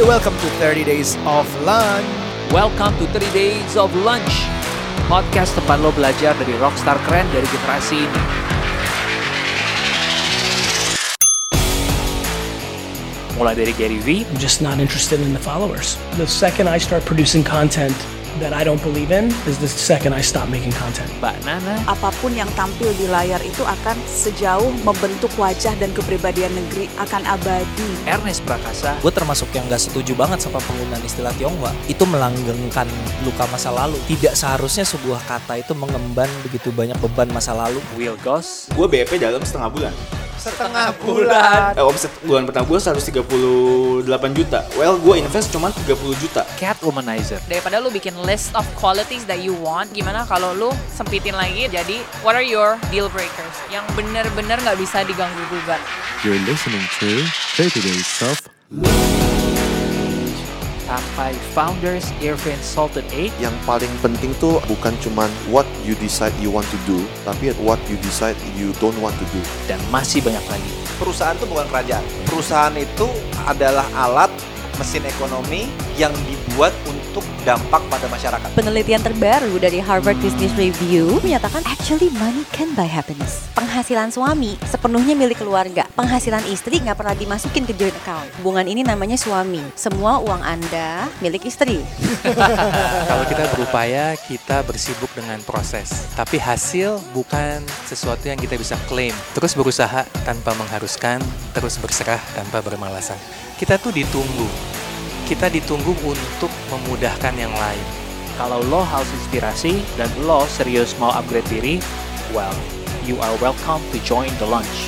welcome to 30 Days of Lunch. Welcome to 30 Days of Lunch Podcast tempat lo belajar dari rockstar keren dari generasi ini Mulai dari Gary I'm just not interested in the followers. The second I start producing content that I don't believe in is the second I stop making content. Mbak Nana, apa pun yang tampil di layar itu akan sejauh membentuk wajah dan kepribadian negeri akan abadi. Ernest Prakasa, gue termasuk yang gak setuju banget sama penggunaan istilah Tionghoa. Itu melanggengkan luka masa lalu. Tidak seharusnya sebuah kata itu mengemban begitu banyak beban masa lalu. Will Goss, gue BP dalam setengah bulan Setengah bulan. eh, omset bulan pertama gue 138 juta. Well gue invest cuma 30 juta. Cat Womanizer, daripada lu bikin list of qualities that you want gimana kalau lu sempitin lagi? Jadi what are your deal breakers yang bener-bener nggak bisa diganggu gugat? You're listening to 30 Days of sampai Founders Irvin Salted 8, yang paling penting tuh bukan cuman what you decide you want to do, tapi what you decide you don't want to do. dan masih banyak lagi. perusahaan itu bukan kerajaan. Perusahaan itu adalah alat mesin ekonomi yang dibuat untuk dampak pada masyarakat. Penelitian terbaru dari Harvard Business Review menyatakan actually money can buy happiness. Penghasilan suami sepenuhnya milik keluarga. Penghasilan istri nggak pernah dimasukin ke joint account. Hubungan ini namanya suami. Semua uang Anda milik istri. Kalau kita berupaya, kita bersibuk dengan proses. Tapi hasil bukan sesuatu yang kita bisa klaim. Terus berusaha tanpa mengharuskan, terus berserah tanpa bermalasan. Kita tuh ditunggu. Kita ditunggu untuk memudahkan yang lain. Kalau lo haus inspirasi dan lo serius mau upgrade diri, well, you are welcome to join the lunch.